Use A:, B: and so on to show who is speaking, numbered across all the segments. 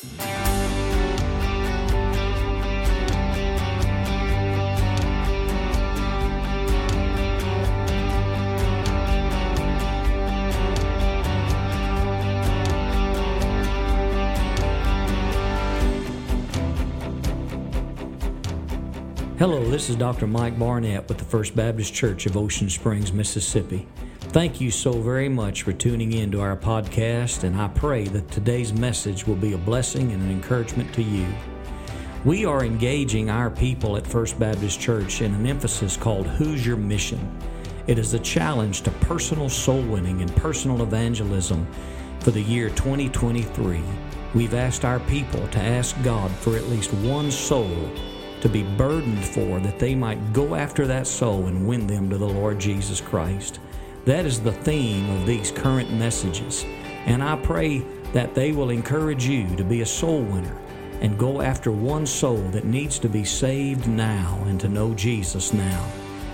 A: Hello, this is Dr. Mike Barnett with the First Baptist Church of Ocean Springs, Mississippi. Thank you so very much for tuning in to our podcast, and I pray that today's message will be a blessing and an encouragement to you. We are engaging our people at First Baptist Church in an emphasis called Who's Your Mission? It is a challenge to personal soul winning and personal evangelism for the year 2023. We've asked our people to ask God for at least one soul to be burdened for, that they might go after that soul and win them to the Lord Jesus Christ. That is the theme of these current messages. And I pray that they will encourage you to be a soul winner and go after one soul that needs to be saved now and to know Jesus now.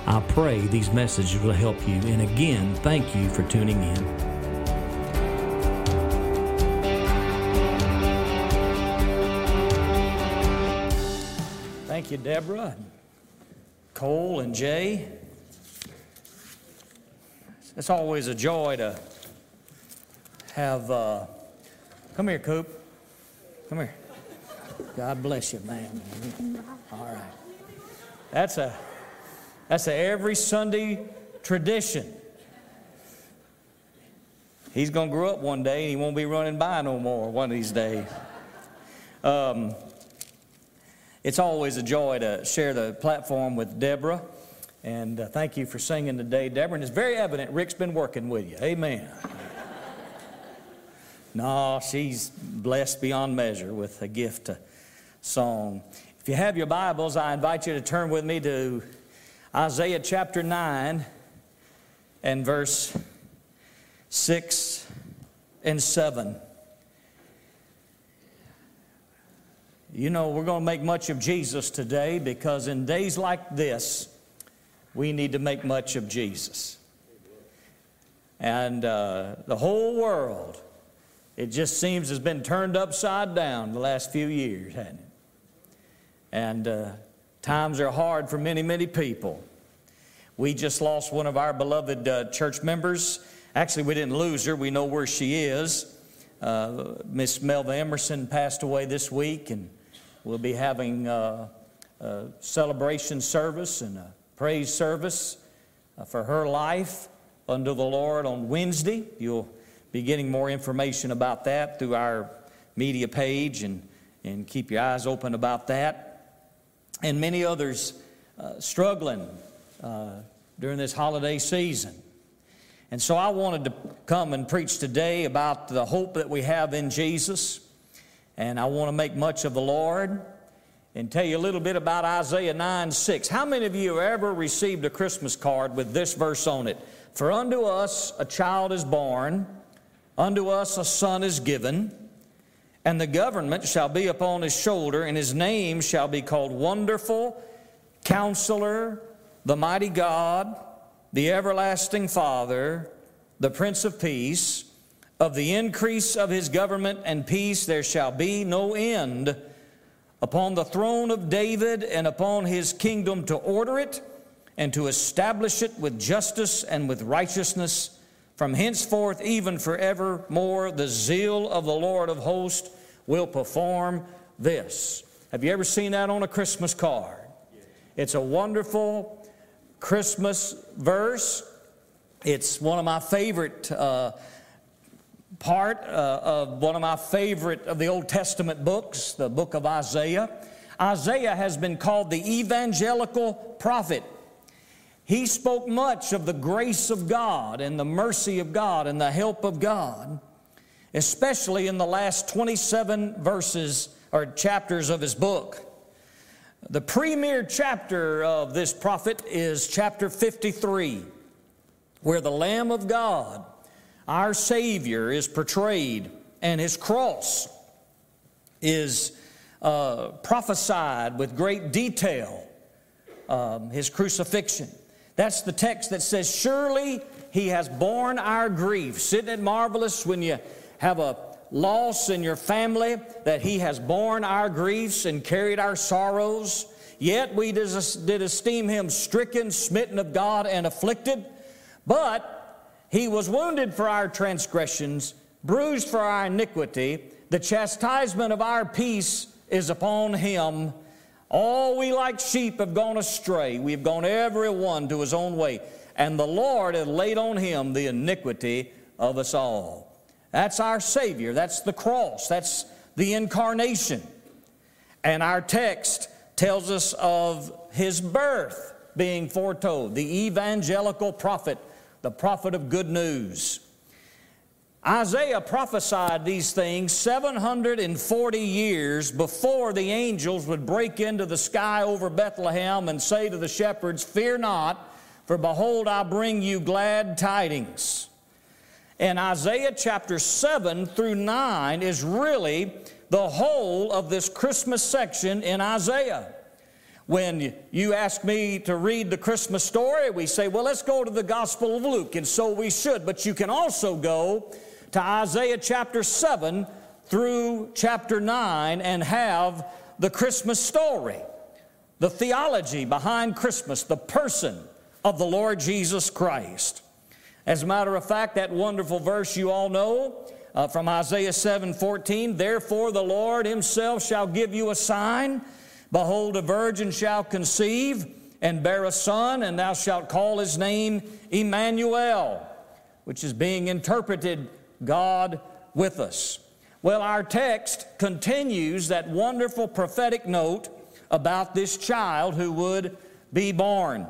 A: I pray these messages will help you. And again, thank you for tuning in. Thank you, Deborah, Cole, and Jay. It's always a joy to have. Uh, come here, Coop. Come here. God bless you, man. All right. That's a that's a every Sunday tradition. He's going to grow up one day and he won't be running by no more one of these days. Um, it's always a joy to share the platform with Deborah. And uh, thank you for singing today, Deborah. And it's very evident Rick's been working with you. Amen. no, she's blessed beyond measure with a gift to song. If you have your Bibles, I invite you to turn with me to Isaiah chapter 9 and verse 6 and 7. You know, we're going to make much of Jesus today because in days like this, we need to make much of Jesus. And uh, the whole world, it just seems, has been turned upside down the last few years, hasn't it? And uh, times are hard for many, many people. We just lost one of our beloved uh, church members. Actually, we didn't lose her, we know where she is. Uh, Miss Melva Emerson passed away this week, and We'll be having uh, a celebration service and a praise service uh, for her life under the Lord on Wednesday. You'll be getting more information about that through our media page and, and keep your eyes open about that. And many others uh, struggling uh, during this holiday season. And so I wanted to come and preach today about the hope that we have in Jesus and I want to make much of the Lord and tell you a little bit about Isaiah 9 6. How many of you have ever received a Christmas card with this verse on it? For unto us a child is born, unto us a son is given, and the government shall be upon his shoulder, and his name shall be called Wonderful, Counselor, the Mighty God, the Everlasting Father, the Prince of Peace. Of the increase of his government and peace there shall be no end upon the throne of David and upon his kingdom to order it and to establish it with justice and with righteousness from henceforth even forevermore the zeal of the Lord of hosts will perform this. Have you ever seen that on a Christmas card? It's a wonderful Christmas verse. It's one of my favorite uh, part uh, of one of my favorite of the Old Testament books, the book of Isaiah. Isaiah has been called the evangelical prophet. He spoke much of the grace of God and the mercy of God and the help of God, especially in the last 27 verses or chapters of his book. The premier chapter of this prophet is chapter 53, where the Lamb of God our Savior is portrayed, and his cross is uh, prophesied with great detail, um, his crucifixion. That's the text that says, Surely he has borne our griefs. Isn't it marvelous when you have a, loss in your family, that He has borne our griefs and carried our sorrows. Yet we did esteem Him stricken, smitten of God, and afflicted. But He was wounded for our transgressions, bruised for our iniquity. The chastisement of our peace is upon Him. All we like sheep have gone astray. We have gone every one to his own way. And the Lord hath laid on him the iniquity of us all. That's our Savior. That's the cross. That's the incarnation. And our text tells us of his birth being foretold, the evangelical prophet, the prophet of good news. Isaiah prophesied these things 740 years before the angels would break into the sky over Bethlehem and say to the shepherds, Fear not, for behold, I bring you glad tidings. And Isaiah chapter 7 through 9 is really the whole of this Christmas section in Isaiah. When you ask me to read the Christmas story, we say, well, let's go to the Gospel of Luke, and so we should. But you can also go to Isaiah chapter 7 through chapter 9 and have the Christmas story, the theology behind Christmas, the person of the Lord Jesus Christ. As a matter of fact, that wonderful verse you all know uh, from Isaiah 7 14, therefore the Lord himself shall give you a sign. Behold, a virgin shall conceive and bear a son, and thou shalt call his name Emmanuel, which is being interpreted God with us. Well, our text continues that wonderful prophetic note about this child who would be born.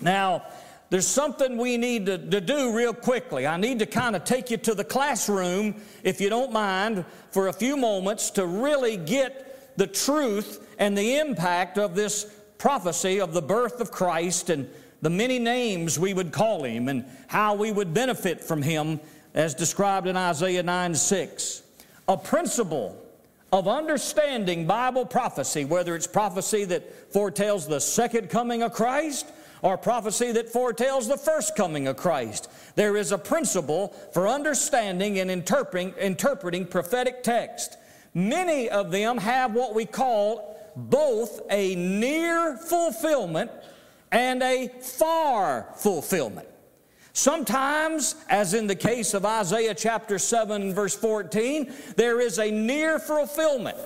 A: Now, there's something we need to, to, do real quickly. I need to kind of take you to the classroom, if you don't mind, for a few moments to really get the truth and the impact of this prophecy of the birth of Christ and the many names we would call him and how we would benefit from him as described in Isaiah 9 6. A principle of understanding Bible prophecy, whether it's prophecy that foretells the second coming of Christ or prophecy that foretells the first coming of Christ. There is a principle for understanding and interpreting, interpreting prophetic text. Many of them have what we call both a near fulfillment and a far fulfillment. Sometimes, as in the case of Isaiah chapter 7, verse 14, there is a near fulfillment.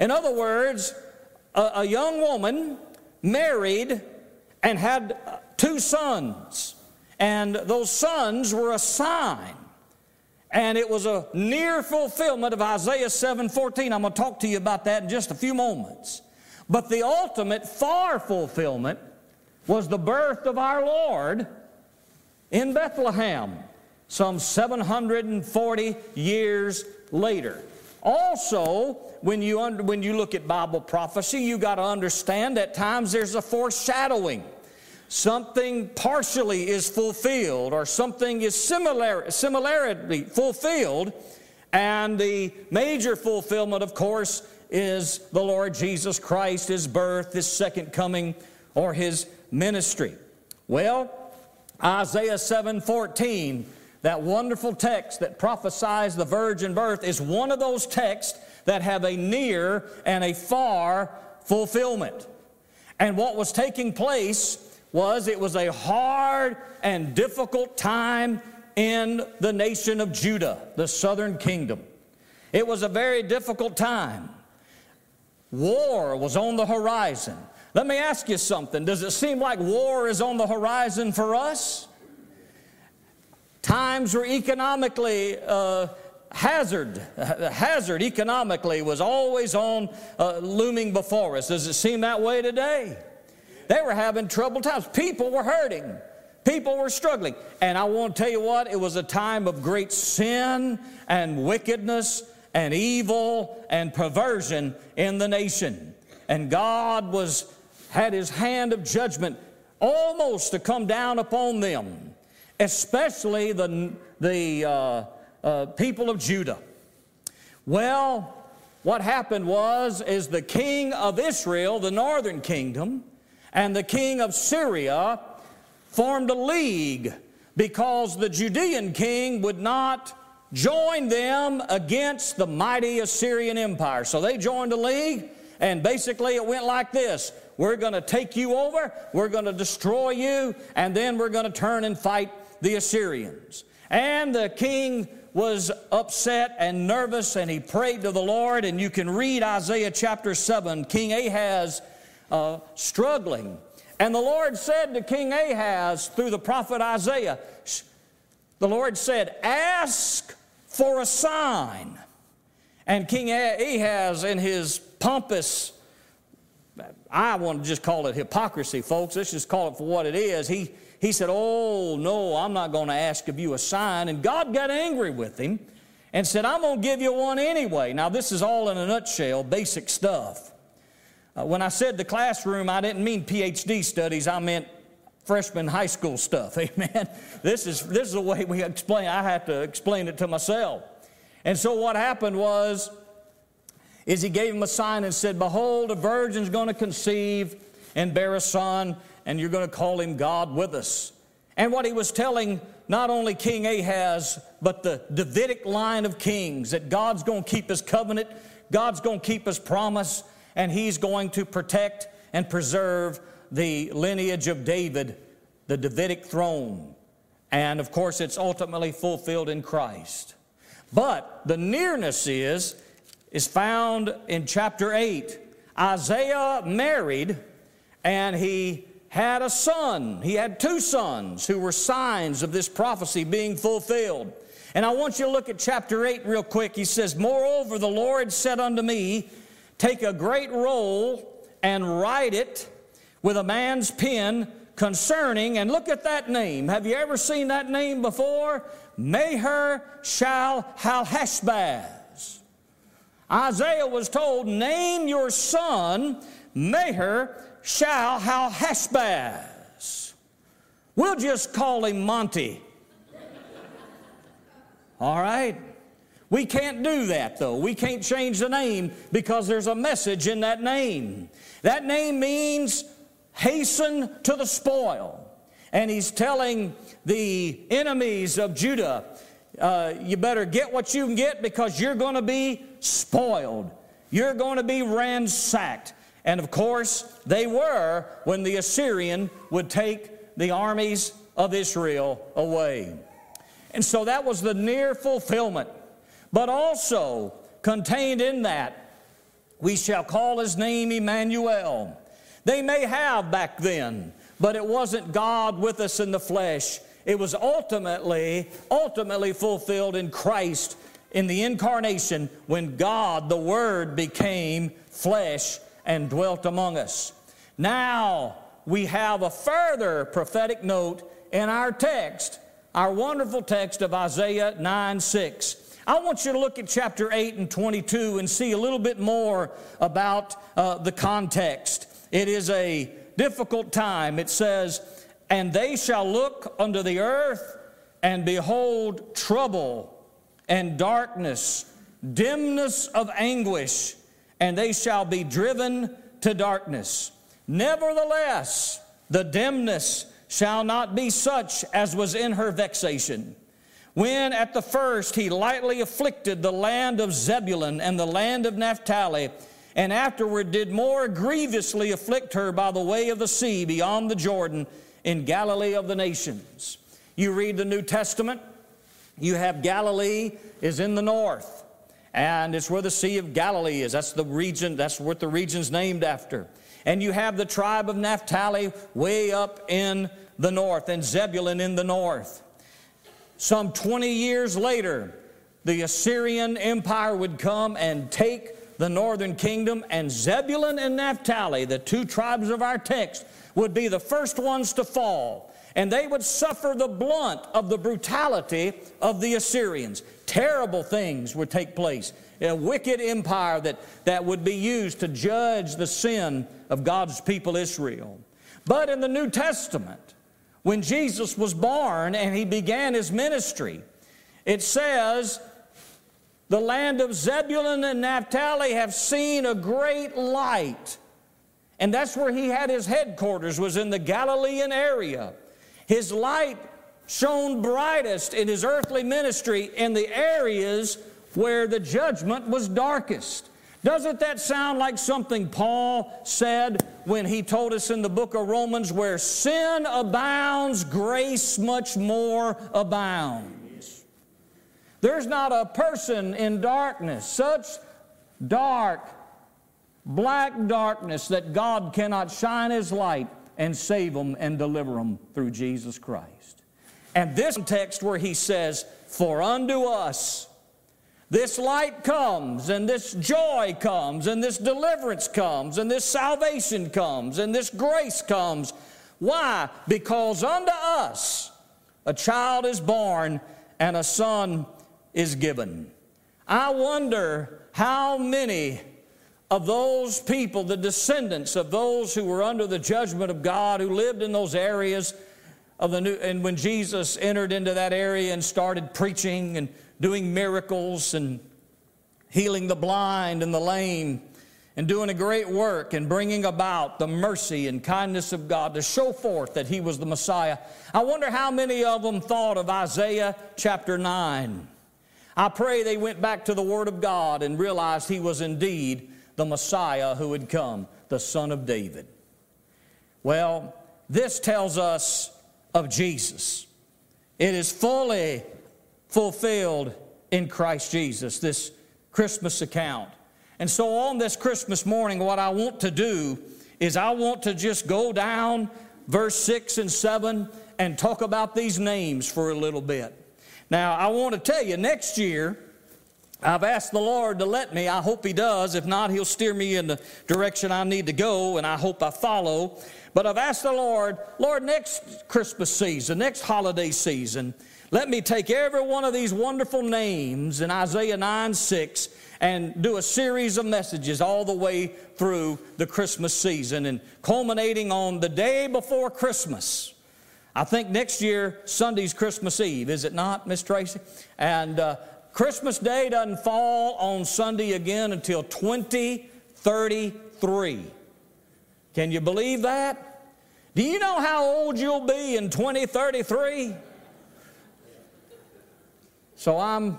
A: In other words, a, a young woman married and had two sons, and those sons were a sign. And it was a near fulfillment of Isaiah 7:14. I'm going to talk to you about that in just a few moments. But the ultimate far fulfillment was the birth of our Lord in Bethlehem some 740 years later. Also, when you, under, when you look at Bible prophecy, you got to understand at times there's a foreshadowing. Something partially is fulfilled, or something is similar, similarly fulfilled, and the major fulfillment, of course, is the Lord Jesus Christ, His birth, His second coming, or His ministry. Well, Isaiah 7:14, that wonderful text that prophesies the virgin birth, is one of those texts that have a near and a far fulfillment. And what was taking place was it was a hard and difficult time in the nation of Judah, the southern kingdom. It was a very difficult time. War was on the horizon. Let me ask you something. Does it seem like war is on the horizon for us? Times were economically uh, hazard. Hazard economically was always on uh, looming before us. Does it seem that way today? They were having troubled times. People were hurting. People were struggling. And I want to tell you what, it was a time of great sin and wickedness and evil and perversion in the nation. And God was had his hand of judgment almost to come down upon them, especially the, the uh, uh, people of Judah. Well, what happened was, is the king of Israel, the northern kingdom, and the king of Syria formed a league because the Judean king would not join them against the mighty Assyrian Empire. So they joined a league, and basically it went like this We're going to take you over, we're going to destroy you, and then we're going to turn and fight the Assyrians. And the king was upset and nervous, and he prayed to the Lord. And you can read Isaiah chapter 7, King Ahaz uh, struggling. And the Lord said to King Ahaz through the prophet Isaiah, the Lord said, Ask for a sign. And King Ahaz, in his pompous, I want to just call it hypocrisy, folks. Let's just call it for what it is. He, he said, Oh, no, I'm not going to ask of you a sign. And God got angry with him and said, I'm going to give you one anyway. Now, this is all in a nutshell, basic stuff. Uh, when I said the classroom, I didn't mean PhD studies, I meant freshman high school stuff. Amen. This is, this is the way we explain. I have to explain it to myself. And so what happened was, is he gave him a sign and said, Behold, a virgin's going to conceive and bear a son, and you're going to call him God with us. And what he was telling not only King Ahaz, but the Davidic line of kings, that God's going to keep his covenant, God's going to keep his promise, and he's going to protect and preserve the lineage of David, the Davidic throne. And of course, it's ultimately fulfilled in Christ. But the nearness is, is found in chapter 8. Isaiah married and he had a son. He had two sons who were signs of this prophecy being fulfilled. And I want you to look at chapter 8 real quick. He says, Moreover, the Lord said unto me, Take a great roll and write it with a man's pen concerning, and look at that name. Have you ever seen that name before? Maher Shal Halhashbaz. Isaiah was told, Name your son Maher Shal Halhashbaz. We'll just call him Monty. All right? We can't do that though. We can't change the name because there's a message in that name. That name means hasten to the spoil. And he's telling the enemies of Judah, uh, you better get what you can get because you're going to be spoiled. You're going to be ransacked. And of course, they were when the Assyrian would take the armies of Israel away. And so that was the near fulfillment. But also contained in that, we shall call his name Emmanuel. They may have back then, but it wasn't God with us in the flesh. It was ultimately, ultimately fulfilled in Christ in the incarnation when God, the Word, became flesh and dwelt among us. Now we have a further prophetic note in our text, our wonderful text of Isaiah 9 6. I want you to look at chapter 8 and 22 and see a little bit more about uh, the context. It is a difficult time. It says, And they shall look unto the earth and behold trouble and darkness, dimness of anguish, and they shall be driven to darkness. Nevertheless, the dimness shall not be such as was in her vexation. When at the first he lightly afflicted the land of Zebulun and the land of Naphtali, and afterward did more grievously afflict her by the way of the sea beyond the Jordan in Galilee of the nations. You read the New Testament, you have Galilee is in the north, and it's where the Sea of Galilee is. That's the region, that's what the region's named after. And you have the tribe of Naphtali way up in the north, and Zebulun in the north. Some 20 years later, the Assyrian Empire would come and take the northern kingdom, and Zebulun and Naphtali, the two tribes of our text, would be the first ones to fall. And they would suffer the blunt of the brutality of the Assyrians. Terrible things would take place. A wicked empire that, that would be used to judge the sin of God's people Israel. But in the New Testament, when Jesus was born and he began his ministry, it says the land of Zebulun and Naphtali have seen a great light. And that's where he had his headquarters, was in the Galilean area. His light shone brightest in his earthly ministry in the areas where the judgment was darkest. Doesn't that sound like something Paul said when he told us in the book of Romans, where sin abounds, grace much more abounds? There's not a person in darkness, such dark, black darkness, that God cannot shine His light and save them and deliver them through Jesus Christ. And this text where he says, For unto us, this light comes, and this joy comes, and this deliverance comes, and this salvation comes, and this grace comes. Why? Because unto us a child is born and a son is given. I wonder how many of those people, the descendants of those who were under the judgment of God, who lived in those areas of the new, and when Jesus entered into that area and started preaching and doing miracles and healing the blind and the lame and doing a great work and bringing about the mercy and kindness of God to show forth that He was the Messiah. I wonder how many of them thought of Isaiah chapter 9. I pray they went back to the Word of God and realized He was indeed the Messiah who had come, the Son of David. Well, this tells us of Jesus. It is fully fulfilled in Christ Jesus, this Christmas account. And so on this Christmas morning, what I want to do is I want to just go down verse 6 and 7 and talk about these names for a little bit. Now, I want to tell you, next year, I've asked the Lord to let me. I hope He does. If not, He'll steer me in the direction I need to go, and I hope I follow. But I've asked the Lord, Lord, next Christmas season, next holiday season, let me take every one of these wonderful names in Isaiah 9 6 and do a series of messages all the way through the Christmas season and culminating on the day before Christmas. I think next year, Sunday's Christmas Eve, is it not, Miss Tracy? And uh, Christmas Day doesn't fall on Sunday again until 2033. Can you believe that? Do you know how old you'll be in 2033? So I'm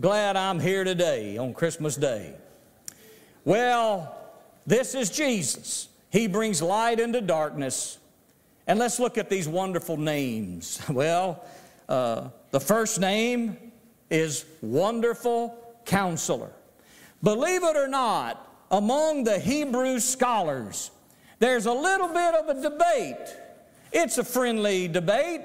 A: glad I'm here today on Christmas Day. Well, this is Jesus. He brings light into darkness. And let's look at these wonderful names. Well, uh, the first name is Wonderful Counselor. Believe it or not, among the Hebrew scholars, there's a little bit of a debate. It's a friendly debate.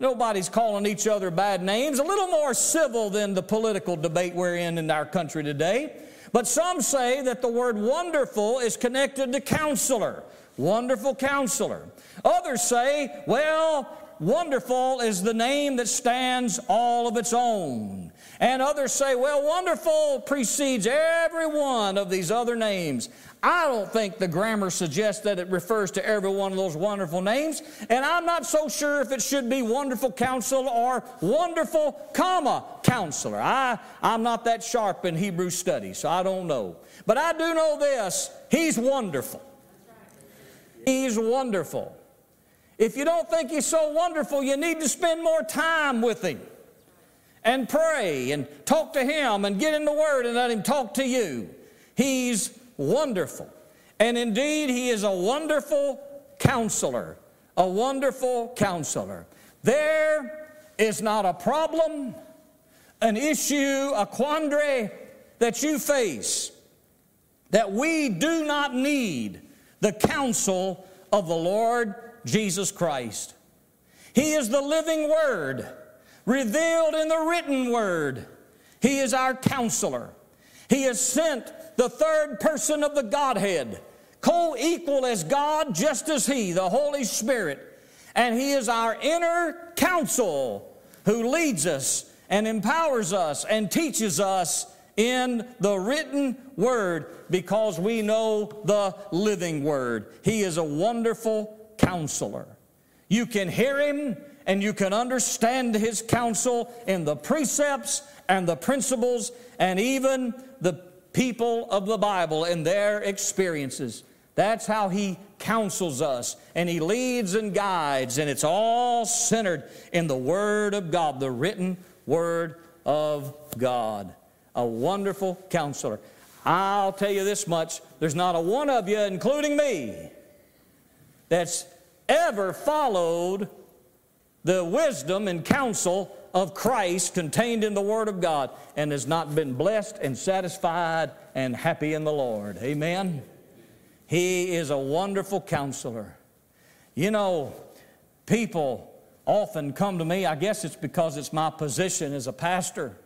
A: Nobody's calling each other bad names. A little more civil than the political debate we're in in our country today. But some say that the word wonderful is connected to counselor. Wonderful counselor. Others say, well, wonderful is the name that stands all of its own. And others say, well, wonderful precedes every one of these other names. I don't think the grammar suggests that it refers to every one of those wonderful names, and I'm not so sure if it should be wonderful counsel or wonderful, comma, counselor. I, I'm not that sharp in Hebrew studies, so I don't know. But I do know this He's wonderful. He's wonderful. If you don't think He's so wonderful, you need to spend more time with Him and pray and talk to Him and get in the Word and let Him talk to you. He's wonderful. And indeed, he is a wonderful counselor. A wonderful counselor. There is not a problem, an issue, a quandary that you face that we do not need the counsel of the Lord Jesus Christ. He is the living Word, revealed in the written Word. He is our counselor. He is sent the third person of the Godhead, co equal as God, just as He, the Holy Spirit. And He is our inner counsel who leads us and empowers us and teaches us in the written word because we know the living word. He is a wonderful counselor. You can hear him and you can understand his counsel in the precepts and the principles and even the people of the Bible and their experiences. That's how He counsels us and He leads and guides, and it's all centered in the Word of God, the written Word of God. A wonderful counselor. I'll tell you this much there's not a one of you, including me, that's ever followed the wisdom and counsel of Christ contained in the Word of God and has not been blessed and satisfied and happy in the Lord. Amen. He is a wonderful counselor. You know, people often come to me, I guess it's because it's my position as a pastor.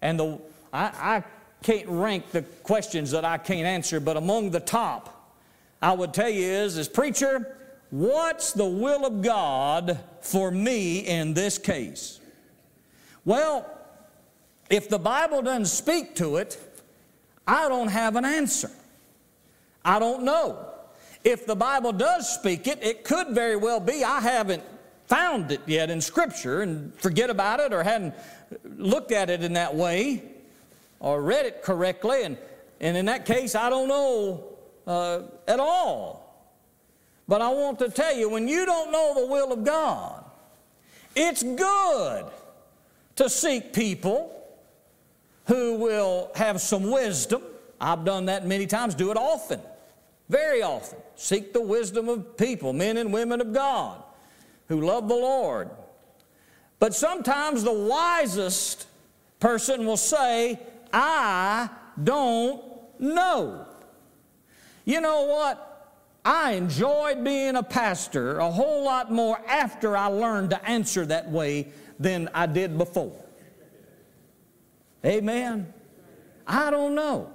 A: And the, I, I can't rank the questions that I can't answer, but among the top, I would tell you is, is preacher, what's the will of God for me in this case? Well, if the Bible doesn't speak to it, I don't have an answer. I don't know. If the Bible does speak it, it could very well be I haven't found it yet in Scripture and forget about it or hadn't looked at it in that way or read it correctly. And, and in that case, I don't know uh, at all. But I want to tell you when you don't know the will of God, it's good to seek people who will have some wisdom. I've done that many times, do it often. Very often. Seek the wisdom of people, men and women of God who love the Lord. But sometimes the wisest person will say, I don't know. You know what? I enjoyed being a pastor a whole lot more after I learned to answer that way than I did before. Amen? I don't know.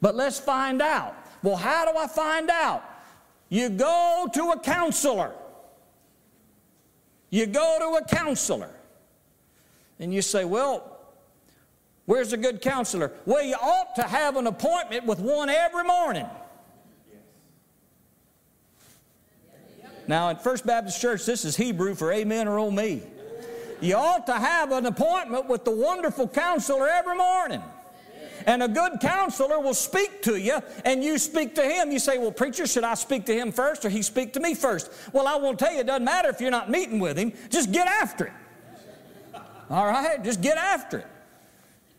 A: But let's find out. Well, how do I find out? You go to a counselor. You go to a counselor. And you say, Well, where's a good counselor? Well, you ought to have an appointment with one every morning. Now, at First Baptist Church, this is Hebrew for amen or oh me. You ought to have an appointment with the wonderful counselor every morning. And a good counselor will speak to you, and you speak to him. You say, Well, preacher, should I speak to him first or he speak to me first? Well, I will tell you, it doesn't matter if you're not meeting with him, just get after it. All right? Just get after it.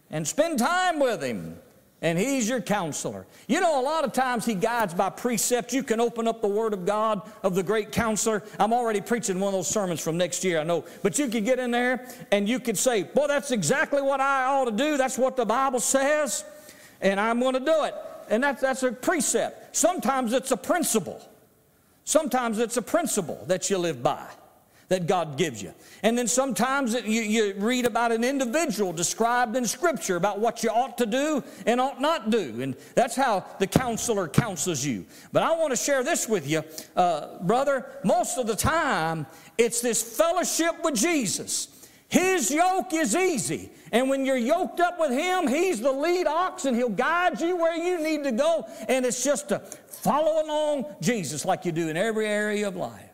A: And spend time with him and He's your counselor. You know, a lot of times He guides by precept. You can open up the Word of God of the great counselor. I'm already preaching one of those sermons from next year, I know. But you could get in there and you could say, Boy, that's exactly what I ought to do. That's what the Bible says, and I'm going to do it. And that's, that's a precept. Sometimes it's a principle. Sometimes it's a principle that you live by that God gives you. And then sometimes you, you read about an individual described in Scripture about what you ought to do and ought not do. And that's how the counselor counsels you. But I want to share this with you, uh, brother. Most of the time, it's this fellowship with Jesus. His yoke is easy. And when you're yoked up with Him, He's the lead ox and He'll guide you where you need to go. And it's just to follow along Jesus like you do in every area of life.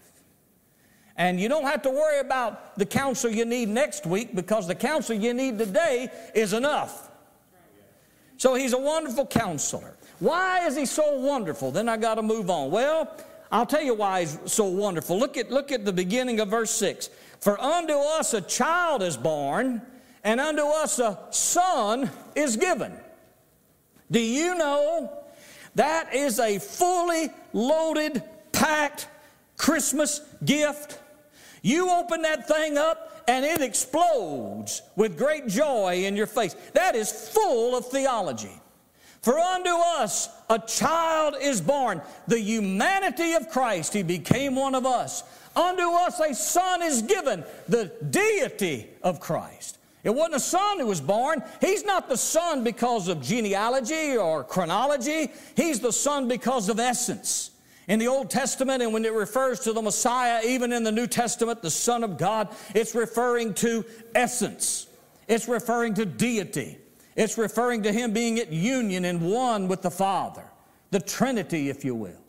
A: And you don't have to worry about the counsel you need next week because the counsel you need today is enough. So he's a wonderful counselor. Why is he so wonderful? Then I got to move on. Well, I'll tell you why he's so wonderful. Look at, look at the beginning of verse 6. For unto us a child is born, and unto us a son is given. Do you know that is a fully loaded, packed Christmas gift? You open that thing up and it explodes with great joy in your face. That is full of theology. For unto us a child is born, the humanity of Christ, he became one of us. Unto us a son is given, the deity of Christ. It wasn't a son who was born. He's not the son because of genealogy or chronology. He's the son because of essence in the Old Testament, and when it refers to the Messiah, even in the New Testament, the Son of God, it's referring to essence, it's referring to deity, it's referring to Him being at union in one with the Father, the Trinity, if you will.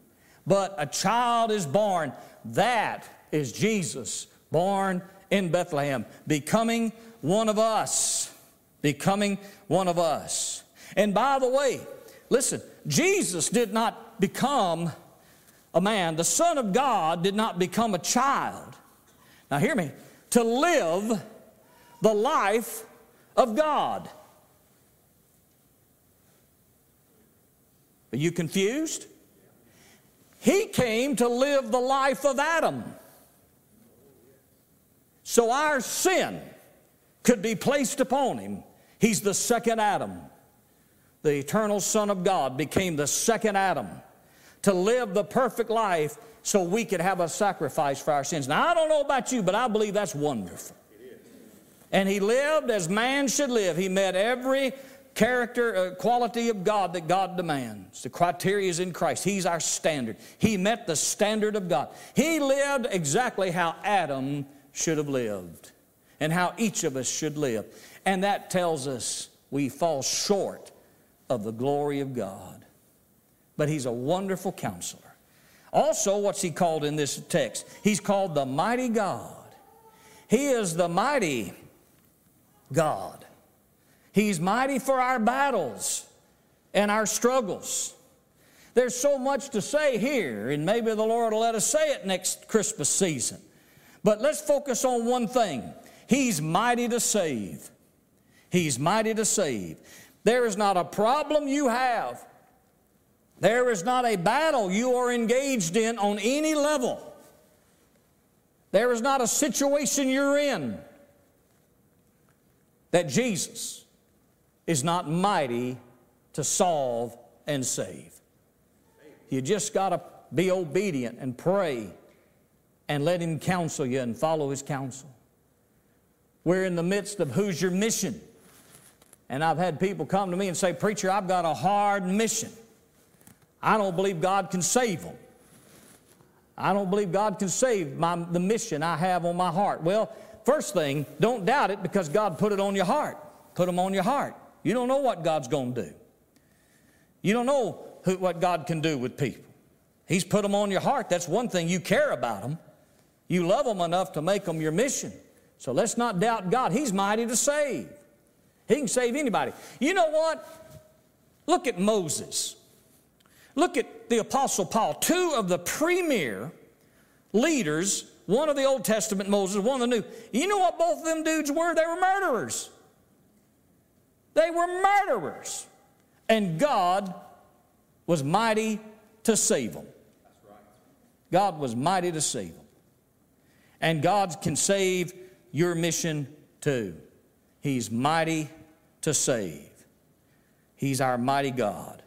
A: But a child is born, that is Jesus, born in Bethlehem, becoming one of us, becoming one of us. And by the way, listen, Jesus did not become a man. The Son of God did not become a child. Now, hear me. To live the life of God. Are you confused? He came to live the life of Adam. So our sin could be placed upon him. He's the second Adam. The eternal Son of God became the second Adam to live the perfect life so we could have a sacrifice for our sins. Now, I don't know about you, but I believe that's wonderful. And he lived as man should live. He met every character, uh, quality of God that God demands. The criteria is in Christ. He's our standard. He met the standard of God. He lived exactly how Adam should have lived and how each of us should live. And that tells us we fall short of the glory of God. But He's a wonderful counselor. Also, what's He called in this text? He's called the mighty God. He is the mighty God. He's mighty for our battles and our struggles. There's so much to say here, and maybe the Lord will let us say it next Christmas season. But let's focus on one thing He's mighty to save. He's mighty to save. There is not a problem you have, there is not a battle you are engaged in on any level. There is not a situation you're in that Jesus is not mighty to solve and save. You just got to be obedient and pray and let Him counsel you and follow His counsel. We're in the midst of who's your mission? And I've had people come to me and say, Preacher, I've got a hard mission. I don't believe God can save them. I don't believe God can save my, the mission I have on my heart. Well, First thing, don't doubt it because God put it on your heart. Put them on your heart. You don't know what God's going to do. You don't know who, what God can do with people. He's put them on your heart. That's one thing. You care about them. You love them enough to make them your mission. So let's not doubt God. He's mighty to save. He can save anybody. You know what? Look at Moses. Look at the Apostle Paul. Two of the premier leaders one of the Old Testament Moses, one of the New. You know what both of them dudes were? They were murderers. They were murderers. And God was mighty to save them. God was mighty to save them. And God can save your mission too. He's mighty to save. He's our mighty God.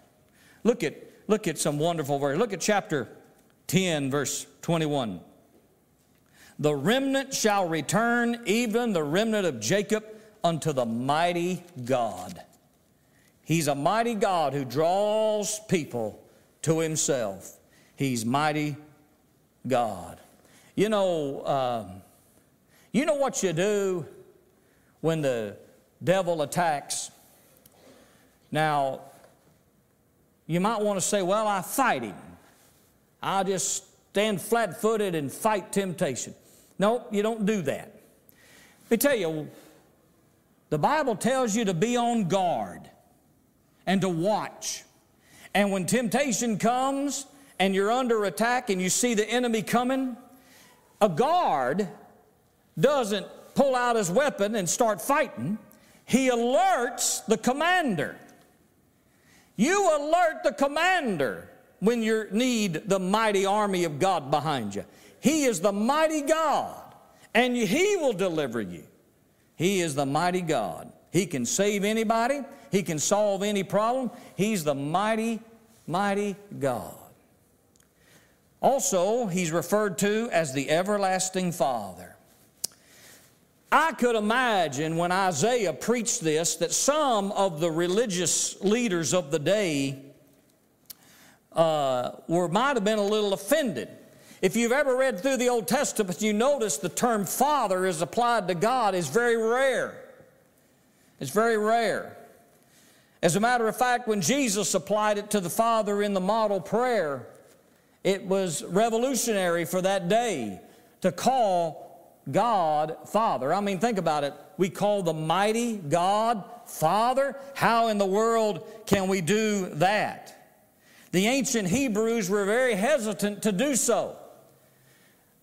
A: Look at, look at some wonderful verse. Look at chapter 10, verse 21. The remnant shall return, even the remnant of Jacob, unto the mighty God. He's a mighty God who draws people to himself. He's mighty God. You know, um, you know what you do when the devil attacks? Now, you might want to say, well, I fight him. I just stand flat footed and fight temptation. No, you don't do that. Let me tell you, the Bible tells you to be on guard and to watch. And when temptation comes and you're under attack and you see the enemy coming, a guard doesn't pull out his weapon and start fighting. He alerts the commander. You alert the commander when you need the mighty army of God behind you. He is the mighty God, and He will deliver you. He is the mighty God. He can save anybody, He can solve any problem. He's the mighty, mighty God. Also, He's referred to as the everlasting Father. I could imagine when Isaiah preached this that some of the religious leaders of the day uh, were, might have been a little offended if you've ever read through the Old Testament, you notice the term Father is applied to God is very rare. It's very rare. As a matter of fact, when Jesus applied it to the Father in the model prayer, it was revolutionary for that day to call God Father. I mean, think about it. We call the mighty God Father? How in the world can we do that? The ancient Hebrews were very hesitant to do so.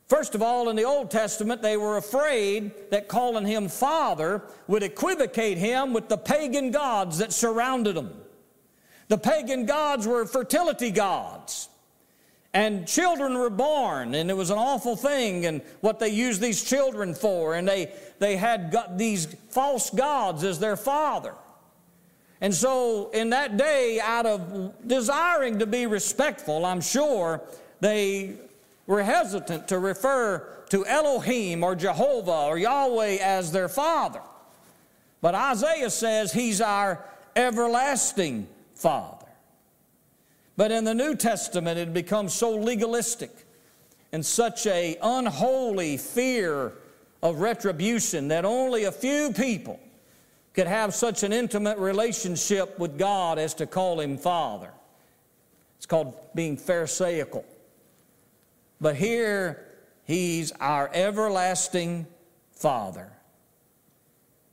A: First of all, in the Old Testament, they were afraid that calling him Father would equivocate him with the pagan gods that surrounded him. The pagan gods were fertility gods. And children were born, and it was an awful thing, and what they used these children for. And they, they had got these false gods as their father. And so, in that day, out of desiring to be respectful, I'm sure they were hesitant to refer to Elohim or Jehovah or Yahweh as their father. But Isaiah says he's our everlasting father. But in the New Testament, it becomes so legalistic and such a unholy fear of retribution that only a few people could have such an intimate relationship with God as to call him Father. It's called being Pharisaical. But here, he's our everlasting Father.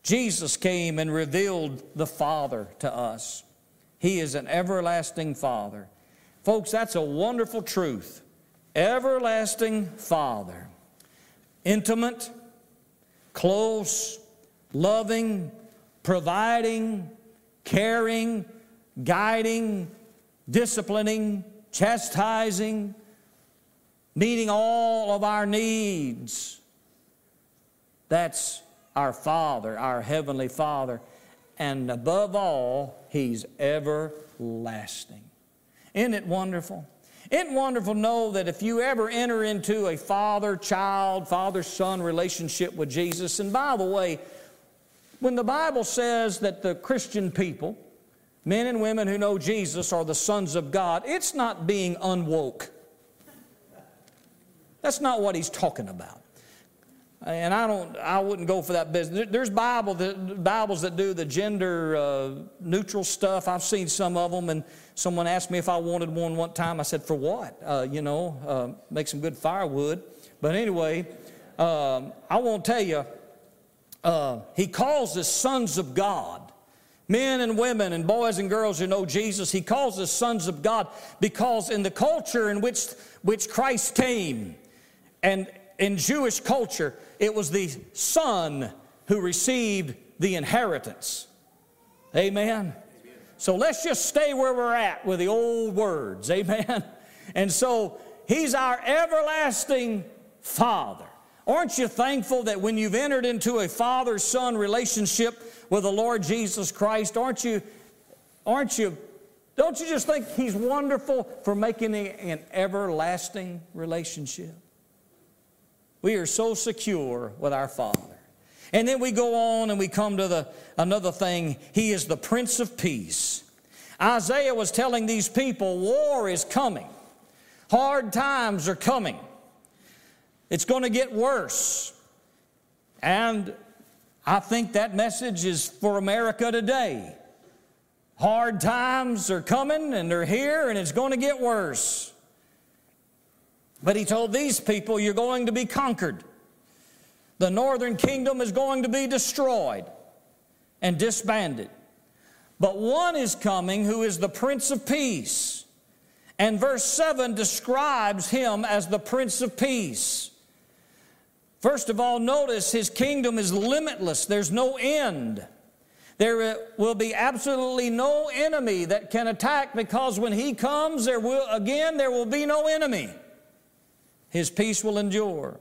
A: Jesus came and revealed the Father to us. He is an everlasting Father. Folks, that's a wonderful truth. Everlasting Father. Intimate, close, loving, providing, caring, guiding, disciplining, chastising, meeting all of our needs. That's our Father, our Heavenly Father. And above all, He's everlasting. Isn't it wonderful? Isn't wonderful to know that if you ever enter into a father child, father son relationship with Jesus, and by the way, when the Bible says that the Christian people, men and women who know Jesus, are the sons of God, it's not being unwoke. That's not what he's talking about. And I don't, I wouldn't go for that business. There's Bible that, Bibles that do the gender uh, neutral stuff. I've seen some of them, and someone asked me if I wanted one one time. I said, "For what? Uh, you know, uh, make some good firewood." But anyway, um, I won't tell you uh, he calls us sons of God. Men and women and boys and girls who know Jesus, he calls us sons of God because in the culture in which, which Christ came, and in Jewish culture, it was the son who received the inheritance. Amen. So let's just stay where we're at with the old words. Amen. And so he's our everlasting Father. Aren't you thankful that when you've entered into a father son relationship with the Lord Jesus Christ, aren't you, aren't you, don't you just think He's wonderful for making an everlasting relationship? We are so secure with our Father. And then we go on and we come to the, another thing. He is the Prince of Peace. Isaiah was telling these people war is coming, hard times are coming. It's going to get worse. And I think that message is for America today. Hard times are coming and they're here and it's going to get worse. But he told these people, You're going to be conquered. The northern kingdom is going to be destroyed and disbanded. But one is coming who is the Prince of Peace. And verse 7 describes him as the Prince of Peace. First of all, notice his kingdom is limitless, there's no end. There will be absolutely no enemy that can attack because when he comes, there will, again, there will be no enemy. His peace will endure.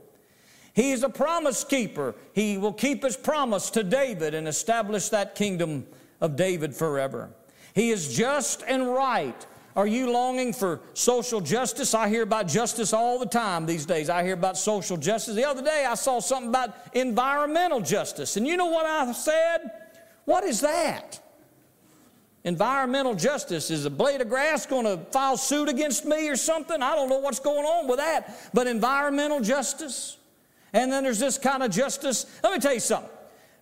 A: He is a promise keeper. He will keep his promise to David and establish that kingdom of David forever. He is just and right are you longing for social justice? I hear about justice all the time these days. I hear about social justice. The other day I saw something about environmental justice. And you know what I said? What is that? Environmental justice. Is a blade of grass going to file suit against me or something? I don't know what's going on with that. But environmental justice. And then there's this kind of justice. Let me tell you something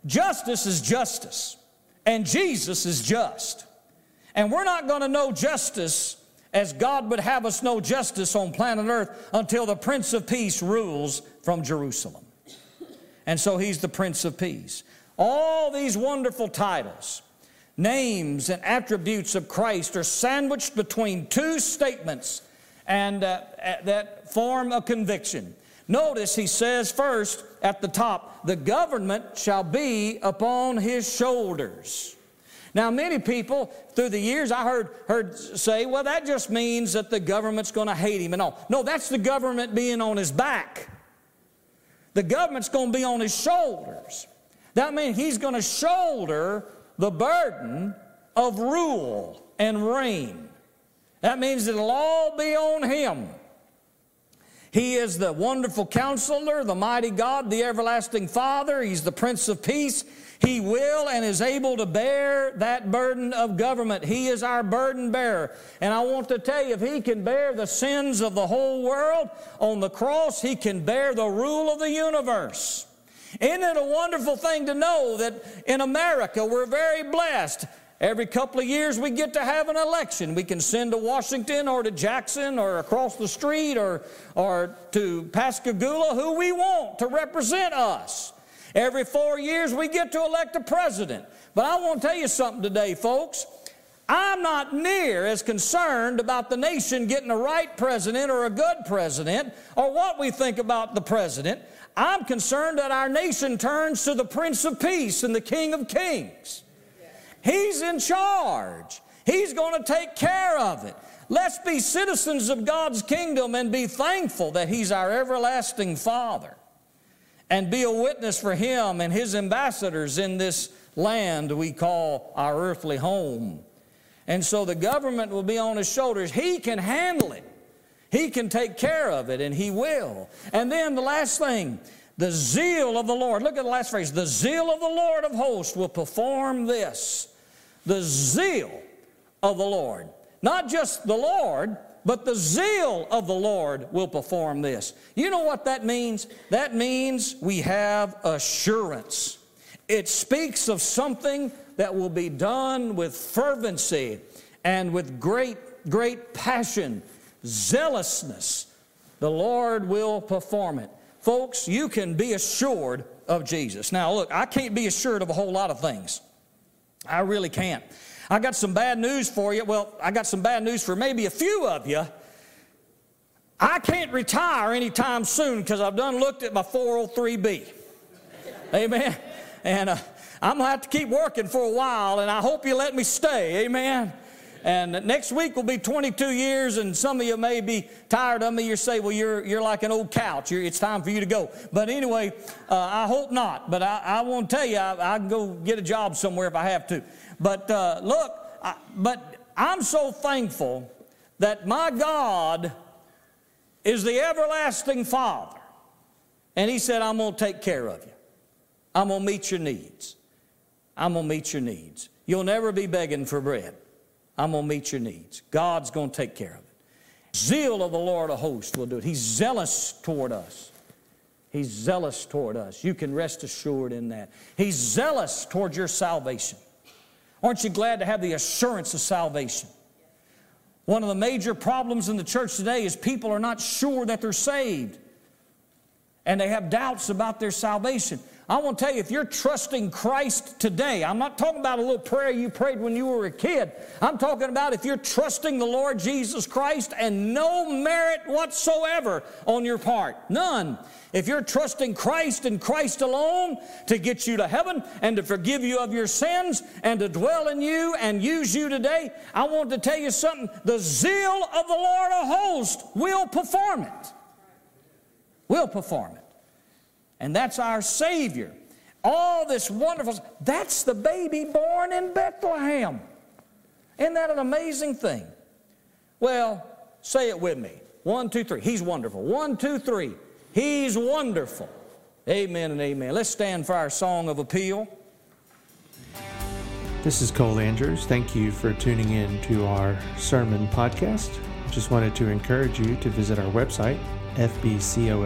A: justice is justice, and Jesus is just. And we're not going to know justice as God would have us know justice on planet Earth until the Prince of Peace rules from Jerusalem. And so he's the Prince of Peace. All these wonderful titles. Names and attributes of Christ are sandwiched between two statements and uh, that form a conviction. Notice he says first at the top, the government shall be upon his shoulders. Now, many people through the years I heard, heard say, well, that just means that the government's going to hate him and all. No, that's the government being on his back. The government's going to be on his shoulders. That means he's going to shoulder the burden of rule and reign. That means it'll all be on him. He is the wonderful counselor, the mighty God, the everlasting Father. He's the Prince of Peace. He will and is able to bear that burden of government. He is our burden bearer. And I want to tell you, if He can bear the sins of the whole world on the cross, He can bear the rule of the universe. Isn't it a wonderful thing to know that in America we're very blessed? Every couple of years we get to have an election. We can send to Washington or to Jackson or across the street or, or to Pascagoula who we want to represent us. Every four years we get to elect a president. But I want to tell you something today, folks. I'm not near as concerned about the nation getting a right president or a good president or what we think about the president. I'm concerned that our nation turns to the Prince of Peace and the King of Kings. He's in charge. He's going to take care of it. Let's be citizens of God's kingdom and be thankful that He's our everlasting Father and be a witness for Him and His ambassadors in this land we call our earthly home. And so the government will be on His shoulders. He can handle it, He can take care of it, and He will. And then the last thing, the zeal of the Lord. Look at the last phrase. The zeal of the Lord of hosts will perform this. The zeal of the Lord. Not just the Lord, but the zeal of the Lord will perform this. You know what that means? That means we have assurance. It speaks of something that will be done with fervency and with great, great passion, zealousness. The Lord will perform it. Folks, you can be assured of Jesus. Now, look, I can't be assured of a whole lot of things. I really can't. I got some bad news for you. Well, I got some bad news for maybe a few of you. I can't retire anytime soon because I've done looked at my 403B. Amen. And uh, I'm going to have to keep working for a while, and I hope you let me stay. Amen. And next week will be 22 years, and some of you may be tired of me. You say, well, you're, you're like an old couch. You're, it's time for you to go. But anyway, uh, I hope not. But I, I want tell you, I, I, can go get a job somewhere if I have to. But uh, look, I, but I'm so thankful that my God is the everlasting Father. And He said, I'm going to take care of you. I'm going to meet your needs. I'm going to meet your needs. You'll never be begging for bread. I'm going to meet your needs. God's going to take care of it. Zeal of the Lord of hosts will do it. He's zealous toward us. He's zealous toward us. You can rest assured in that. He's zealous toward your salvation. Aren't you glad to have the assurance of salvation? One of the major problems in the church today is people are not sure that they're saved and they have doubts about their salvation. I want to tell you, if you're trusting Christ today, I'm not talking about a little prayer you prayed when you were a kid. I'm talking about if you're trusting the Lord Jesus Christ and no merit whatsoever on your part, none. If you're trusting Christ and Christ alone to get you to heaven and to forgive you of your sins and to dwell in you and use you today, I want to tell you something. The zeal of the Lord of hosts will perform it. Will perform it. And that's our Savior. All this wonderful, that's the baby born in Bethlehem. Isn't that an amazing thing? Well, say it with me. One, two, three. He's wonderful. One, two, three. He's wonderful. Amen and amen. Let's stand for our song of appeal.
B: This is Cole Andrews. Thank you for tuning in to our sermon podcast. Just wanted to encourage you to visit our website, fbcosms.com.